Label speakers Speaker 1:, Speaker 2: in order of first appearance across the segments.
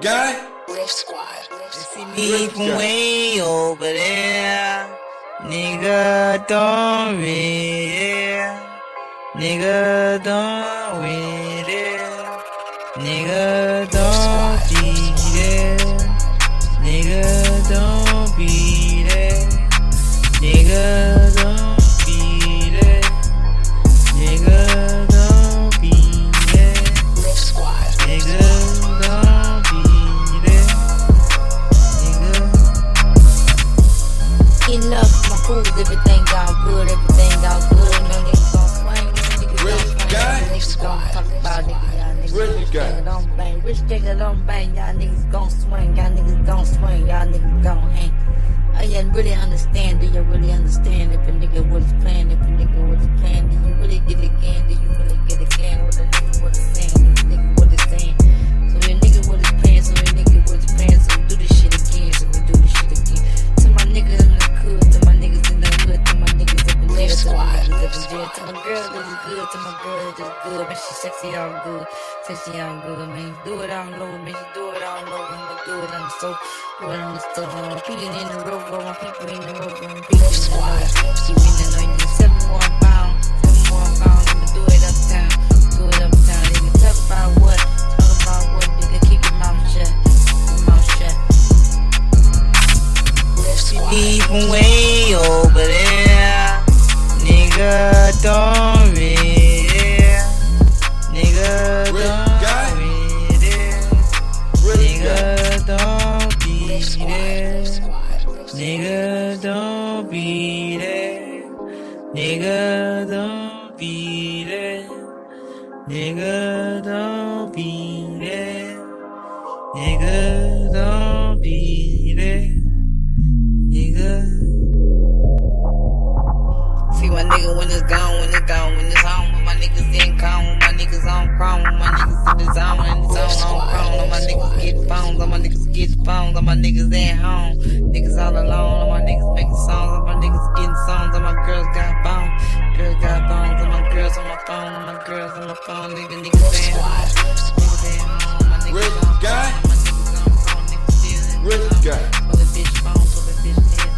Speaker 1: guy.
Speaker 2: Riff Squad.
Speaker 3: See me from way over there. Nigga, don't read Nigga, don't don't
Speaker 4: bang, don't bang, y'all niggas gon' swing, y'all niggas gon' swing, y'all niggas gon' hang. I you really understand, do you really understand if a nigga was playing, if a nigga was playing, do you really get it again, do you really get it man, do it on low, she do it on low, I'ma do it on the soap, do it on the stove, I'm beating in the road, bro, my people in the road, bro, I'm beating in the road, keep in the noise, seven more pounds, seven more pounds, I'ma do it uptown, do it uptown, nigga, talk about what, talk about what, nigga, keep your mouth shut, keep your mouth shut.
Speaker 2: Squad.
Speaker 3: Me from way over there. Nigga, don't when it's gone, when it's gone, when it's home, when my niggas in gone, when my niggas on chrome, when my niggas in the zone, and it's on on chrome, all my niggas get phones, all my niggas get phones, all my niggas at home, niggas all alone, all my niggas making songs, all my niggas getting songs, all my girls got bones, girls got bones, all my girls on my phone, all my girls on my phone, nigga, niggas at home, niggas at home, my niggas
Speaker 1: Rich
Speaker 3: on
Speaker 1: guy.
Speaker 3: phone, my niggas on phone, niggas still in
Speaker 1: Rich guy.
Speaker 3: Pull a bitch phone, pull a bitch head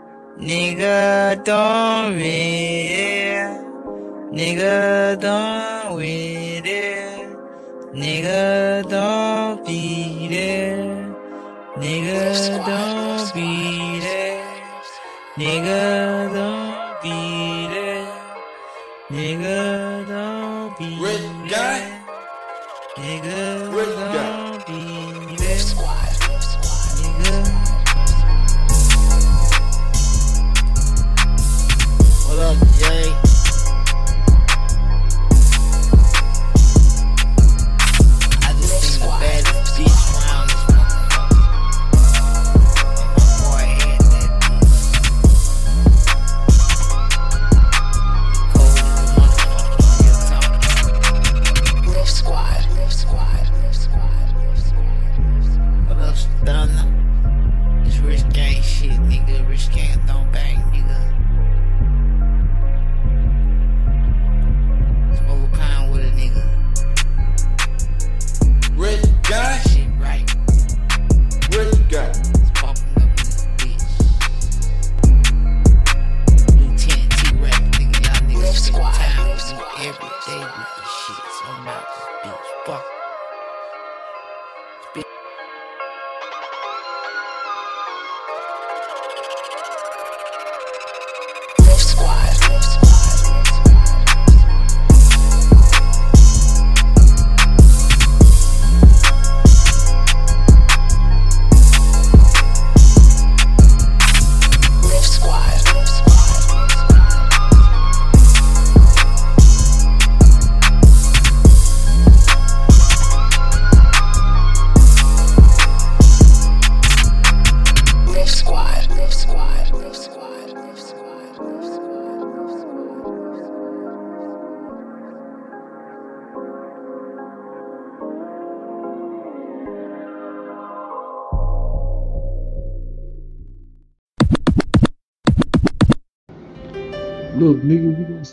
Speaker 3: Nigga, don't read Nigga, don't with it. Nigga, don't be there. Nigga, don't be there. Nigga,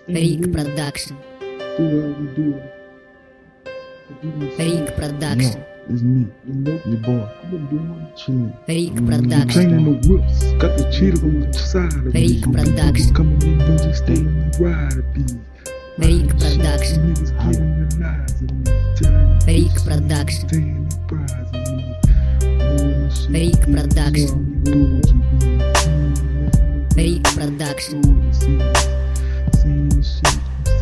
Speaker 5: Рик
Speaker 6: Продакшн.
Speaker 5: Рик
Speaker 6: Продакшн. It's me, your boy. Рик
Speaker 5: Продакшн.
Speaker 6: Рик
Speaker 5: Продакшн.
Speaker 6: Рик Продакшн. Рик Продакшн. Рик
Speaker 5: Продакшн. Рик
Speaker 6: Продакшн.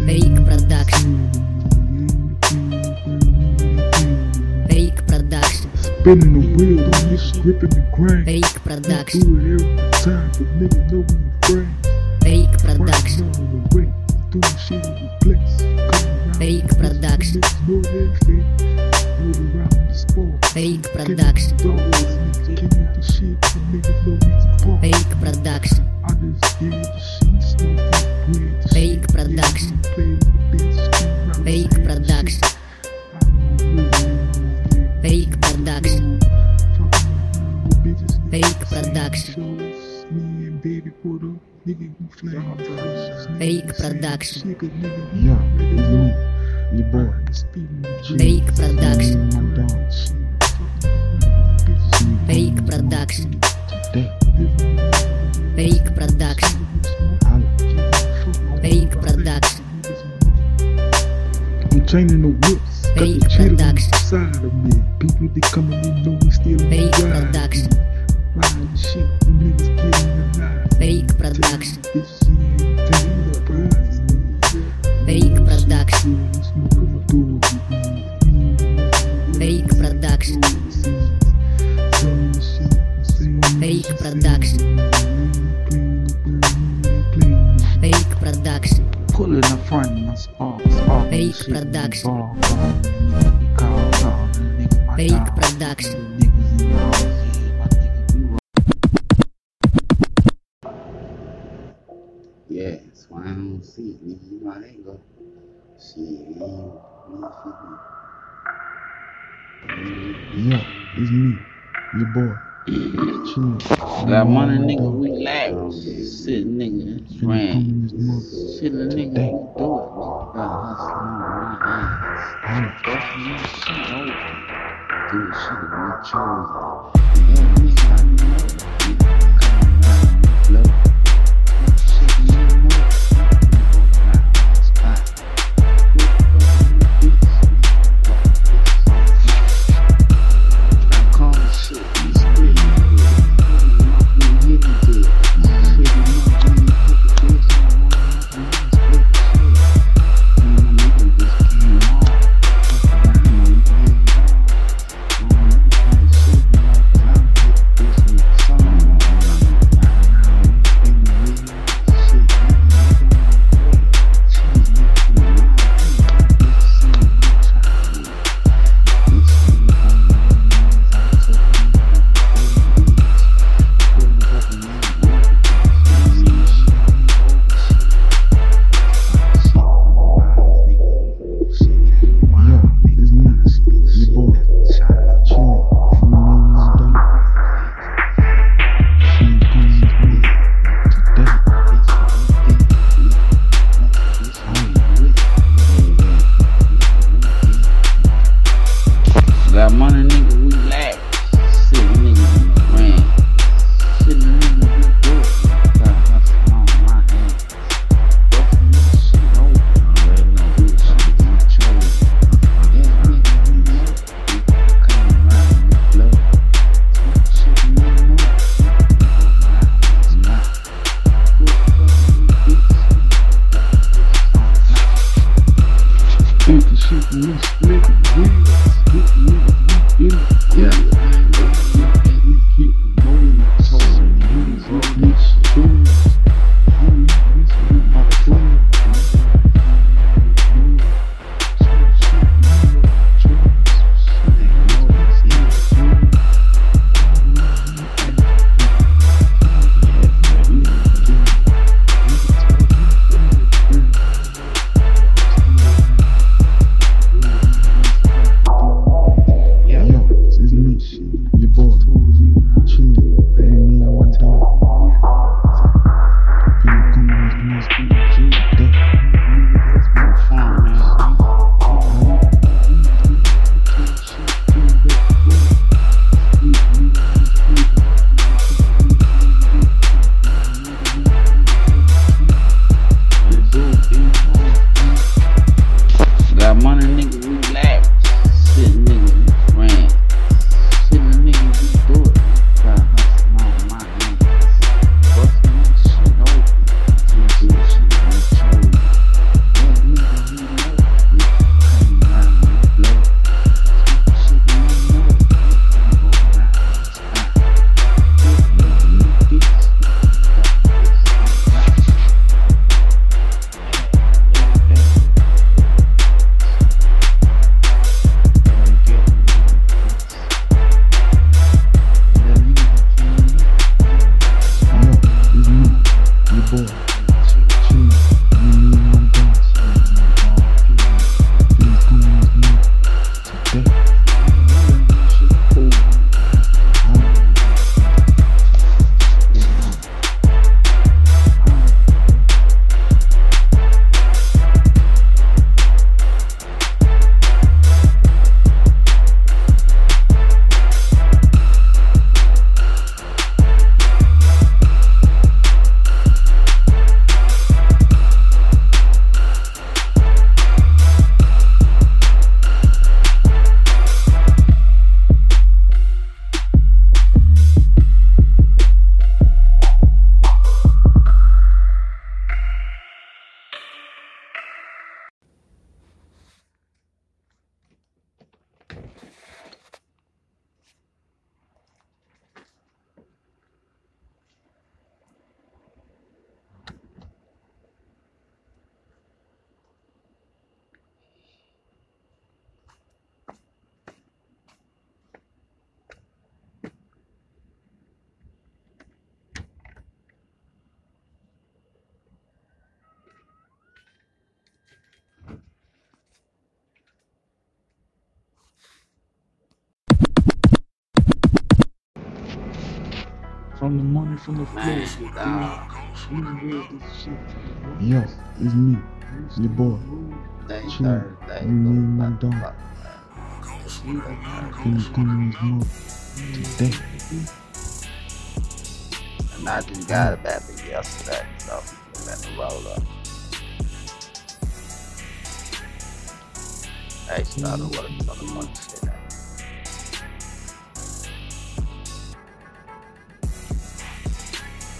Speaker 5: Рик Продакшн. Рик Продакшн.
Speaker 6: Spinning the wheel on this gripping the
Speaker 5: grind.
Speaker 6: Рик
Speaker 5: Продакшн.
Speaker 6: Do it. Рик Продакшн. Рик Продакшн. Рик Продакшн. Рик
Speaker 5: Продакшн.
Speaker 6: Fake
Speaker 5: Production. Fake Production. Fake Production. Fake Production. Fake Production.
Speaker 6: Я, извини, не бой.
Speaker 5: Fake Production. Fake Production. Fake Production. Production.
Speaker 6: I'm chaining the whips. Got the of me. People they coming in know we still on the. Fake
Speaker 5: production.
Speaker 6: Riding shit, niggas getting alive.
Speaker 5: Fake production.
Speaker 6: Yeah, it's me, your boy. Chill.
Speaker 1: Got money, nigga. We lack. Shit, nigga.
Speaker 6: Ran.
Speaker 1: Shit, nigga. We do it. Got hustling. Got hustling. Do the shit we chose. Yeah, we got from the money from the flow.
Speaker 7: Man,
Speaker 1: shit,
Speaker 7: dog.
Speaker 1: dude. We real this shit. Yo, it's me, your boy.
Speaker 7: Day
Speaker 1: Chill.
Speaker 7: Thursday.
Speaker 1: You mean my
Speaker 7: Fuck,
Speaker 1: dog.
Speaker 7: fuck, man.
Speaker 1: Finna come in this mode today.
Speaker 7: And I just got it back yesterday, so let me roll up. Hey, started working on the money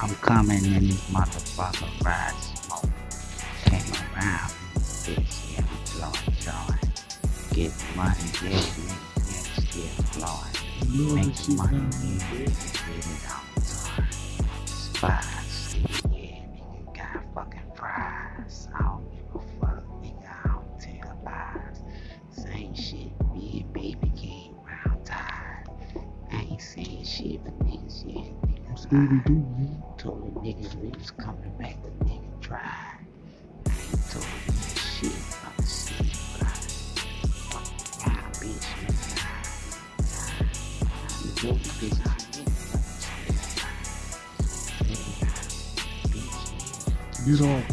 Speaker 7: I'm coming in this motherfucker ride smoke. Came around this bitch, yeah, I'm blowing joy. Get money, get me, yeah, still blowing. Make money, yeah, get it on time. Spies, yeah, nigga got fucking fries. I don't give a fuck, nigga, I don't tell lies. Same shit, me and baby came round tired. I ain't saying shit for niggas yet, nigga.
Speaker 1: Scooby Get off.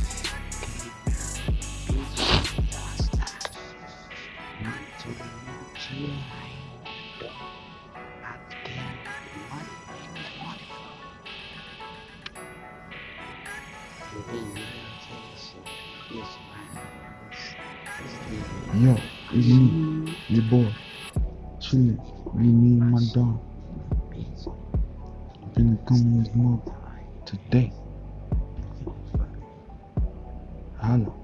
Speaker 1: Yo, it's me, your boy. Chillin', me, me and my dog. Finna come mode today. Holla. You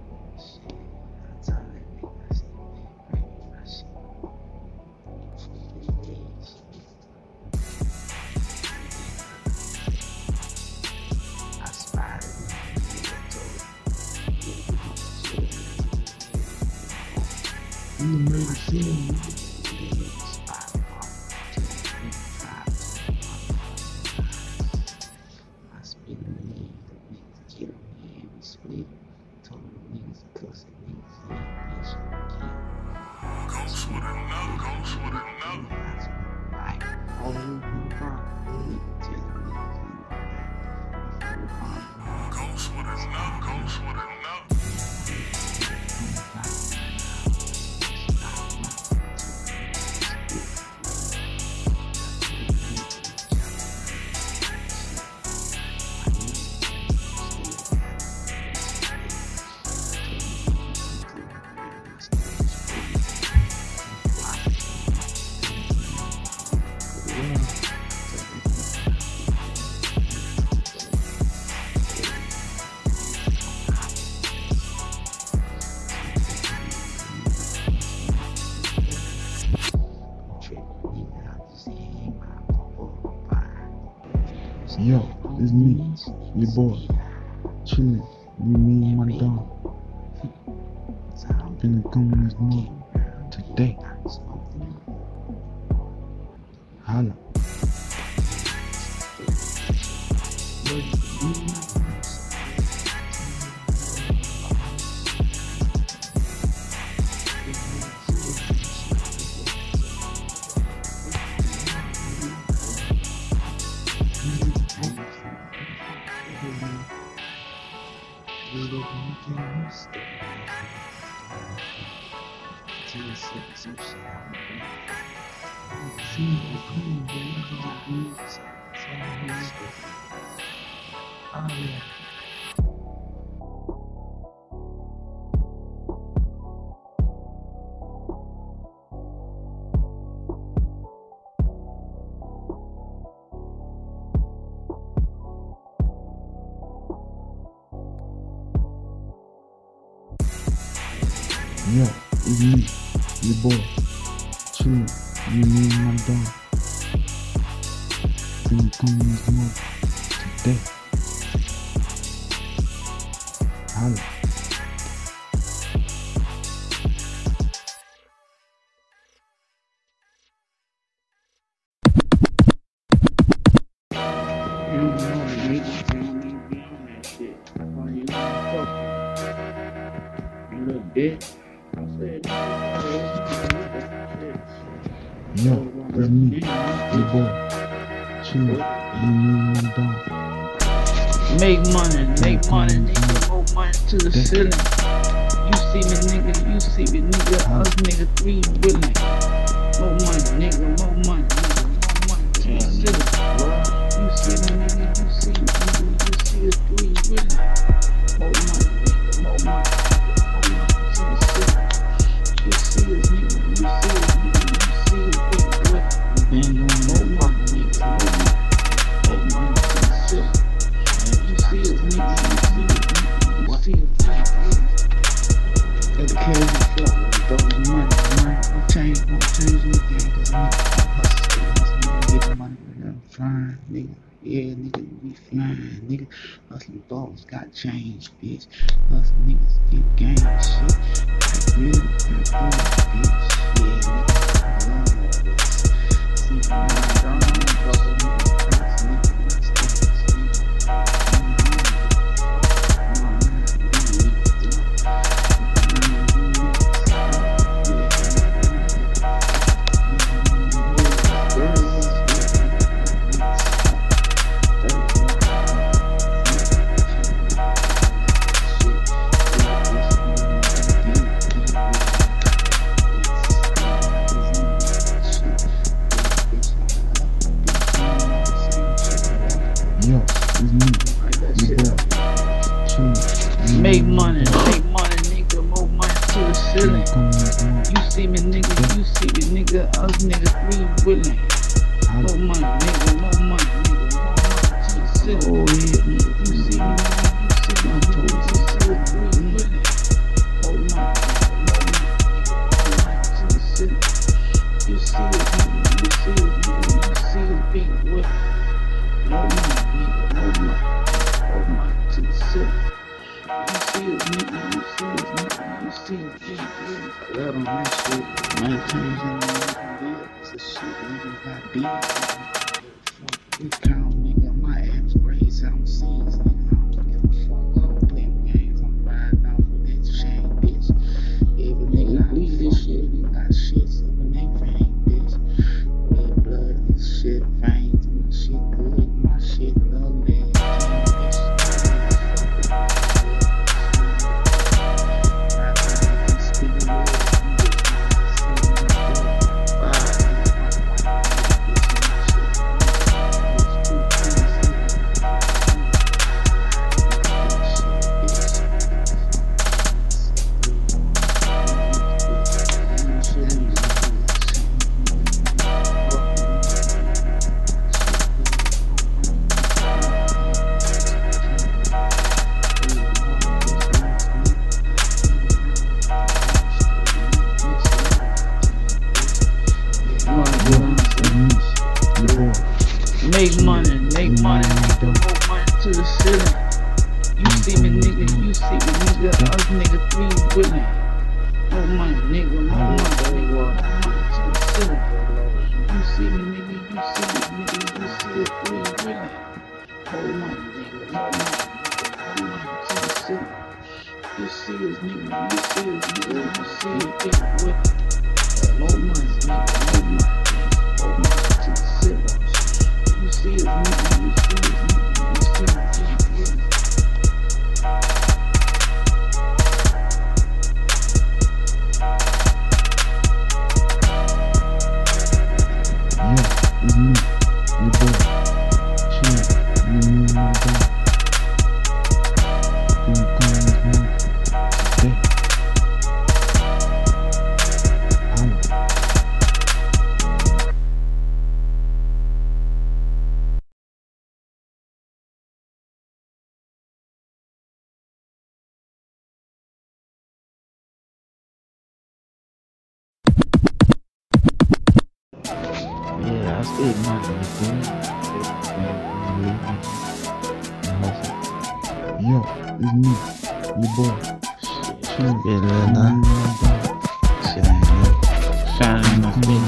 Speaker 1: Yo,
Speaker 7: Nigga saving nigga, house nigga, three billion. More money, nigga, more money, nigga, more money. You see it. You see it? nigga, you see it, nigga, you see it, Three
Speaker 1: billion.
Speaker 7: More money, nigga, more money. Can't see it. You see it, nigga, you see it, nigga, you see
Speaker 1: it, nigga. got changed, bitch. Us niggas get gang shit. Really? see,
Speaker 7: you see his nigga, you see his nigga, oh, you see
Speaker 1: him get with low months, nigga,
Speaker 7: low months, low months to the silos. Oh, you see his nigga, you see his nigga, you see
Speaker 6: him get with it. Yeah.
Speaker 1: Mm-hmm.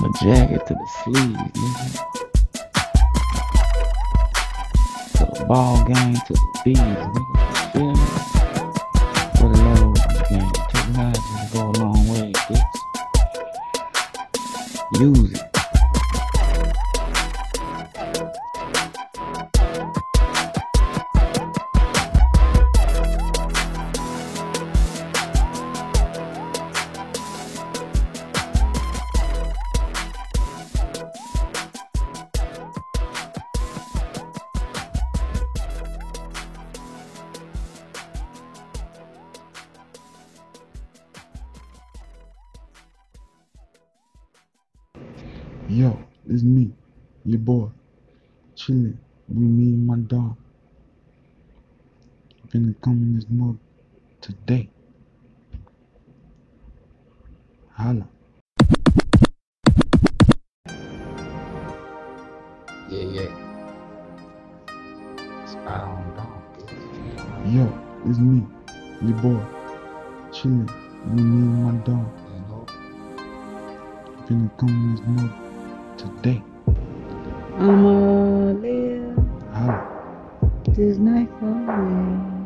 Speaker 1: from the jacket to the sleeves, nigga. To the ball game to the bees, nigga. You feel me? For the low game. Technology go a long way, bitch. Use it.
Speaker 6: Yo, it's me, your boy, chilling with me and my dog.
Speaker 1: Hello. I'm
Speaker 6: finna come this morning, today.
Speaker 3: I'ma live
Speaker 6: out
Speaker 3: this night for me.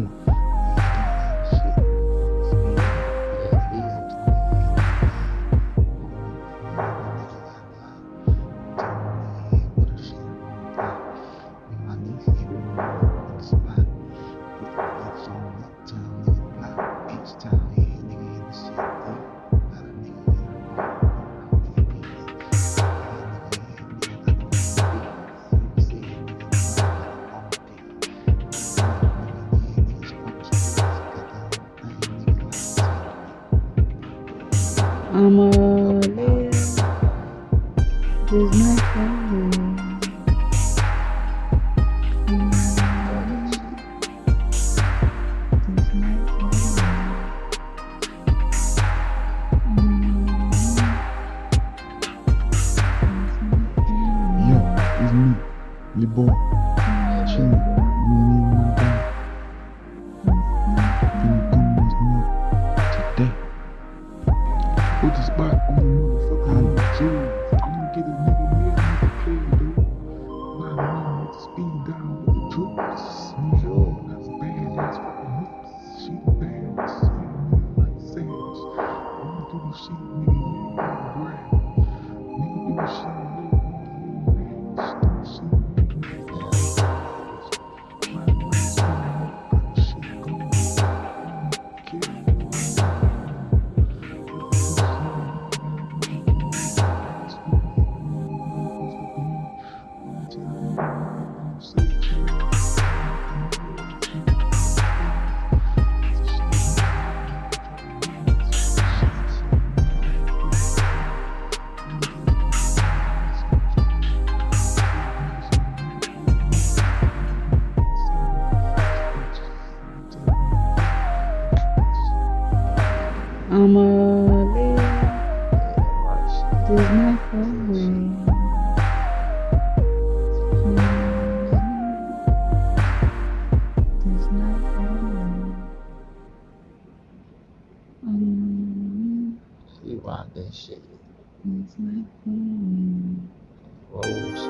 Speaker 3: Sana.
Speaker 1: find this shit.
Speaker 6: It's my.
Speaker 3: Rose.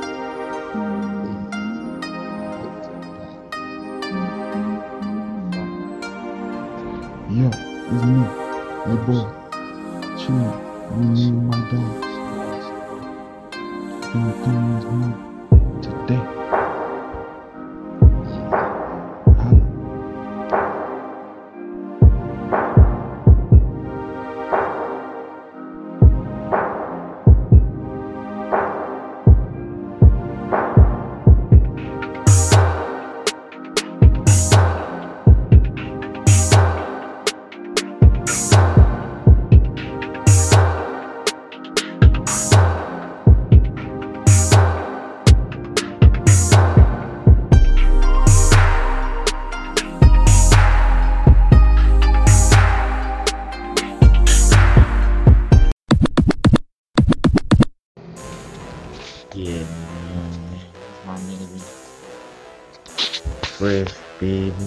Speaker 6: Yeah, it's me. Hey boy, chill. We need my dogs. Don't come with me today.
Speaker 1: one millimeter. Chris, baby.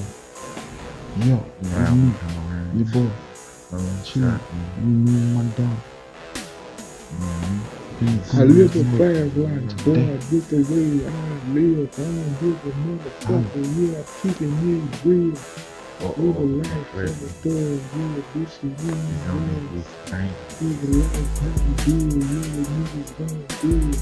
Speaker 6: Yo,
Speaker 1: round
Speaker 6: you boy. Chill, my dog.
Speaker 5: I live a fast life, boy. I get the way I live. I don't give a motherfucker. Yeah, I'm keeping it real. Live a life of a thug. This is real. Live a life how you do. Yeah, niggas gonna do it.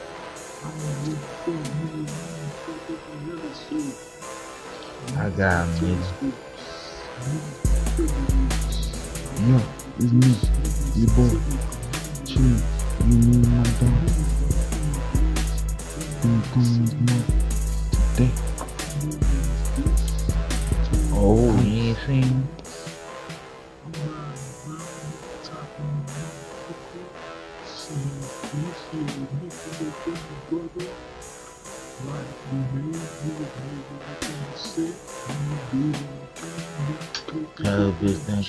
Speaker 5: I
Speaker 1: got you.
Speaker 6: Yo, it's me, You boy. Chill, you need my dog. Been coming me, today.
Speaker 1: Oh,
Speaker 5: anything. Yeah,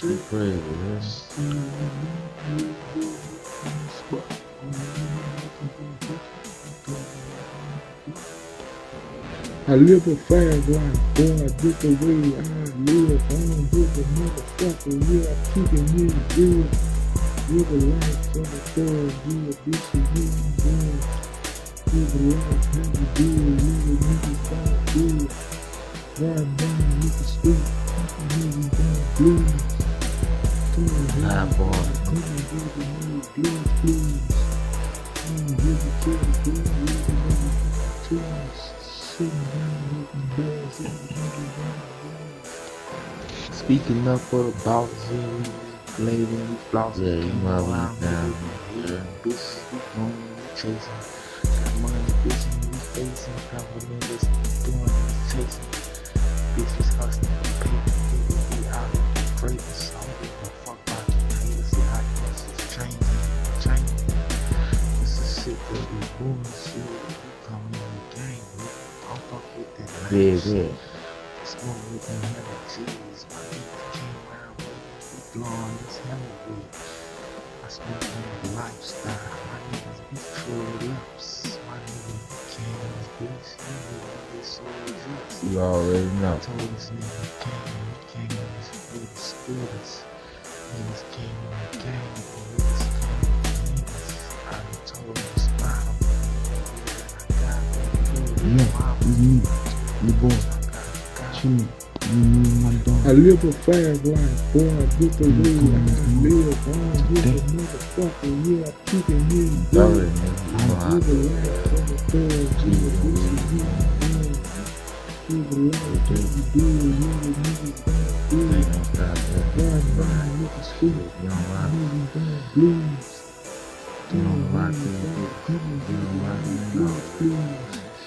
Speaker 5: I live a fast life, boy, I get the way I live. I don't give a motherfucker, yeah, I keep it real good. Live a life of a thug, yeah, bitch, you really good. Live a life, how you do it, little niggas don't do it. Ride down, look at street, don't blues. Come on,
Speaker 8: Nah, boy.
Speaker 5: come on, baby, no blues, please. Come on, baby, kill the blues, baby, baby, please. Sitting down, looking bad, sitting down,
Speaker 8: Speaking up for the we lady. Yeah, you know how we
Speaker 5: down,
Speaker 8: down.
Speaker 5: yeah.
Speaker 8: Yeah.
Speaker 5: Bitches, we going, we chasing. Got money, bitches, we facing. Couple doing this chasing. Bitches hustling
Speaker 8: Yeah, yeah.
Speaker 5: Smoke with them hella cheese. My niggas came around with blowing this hella weed. I smoke on the lifestyle. My niggas be true lips. My nigga came in this knew this soul exists.
Speaker 8: You already
Speaker 5: I
Speaker 8: know.
Speaker 5: told this nigga came, he came with the spirits. And
Speaker 6: my dog.
Speaker 5: I live a fast life, boy. I get the way I live. I give a motherfucker. Yeah, I keep it
Speaker 8: You. You know
Speaker 5: I live a life of a thug. Yeah, bitch, you good. Live a life that you do. Nigga, niggas don't do
Speaker 8: They
Speaker 5: it.
Speaker 8: don't stop that.
Speaker 5: Ride down, niggas street.
Speaker 8: You don't rock.
Speaker 5: Niggas don't blues.
Speaker 8: You rock it.
Speaker 5: don't
Speaker 8: You rock it.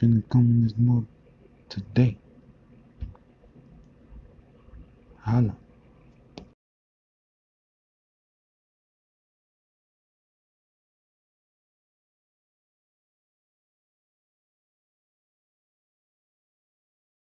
Speaker 6: In this mug today. Holla.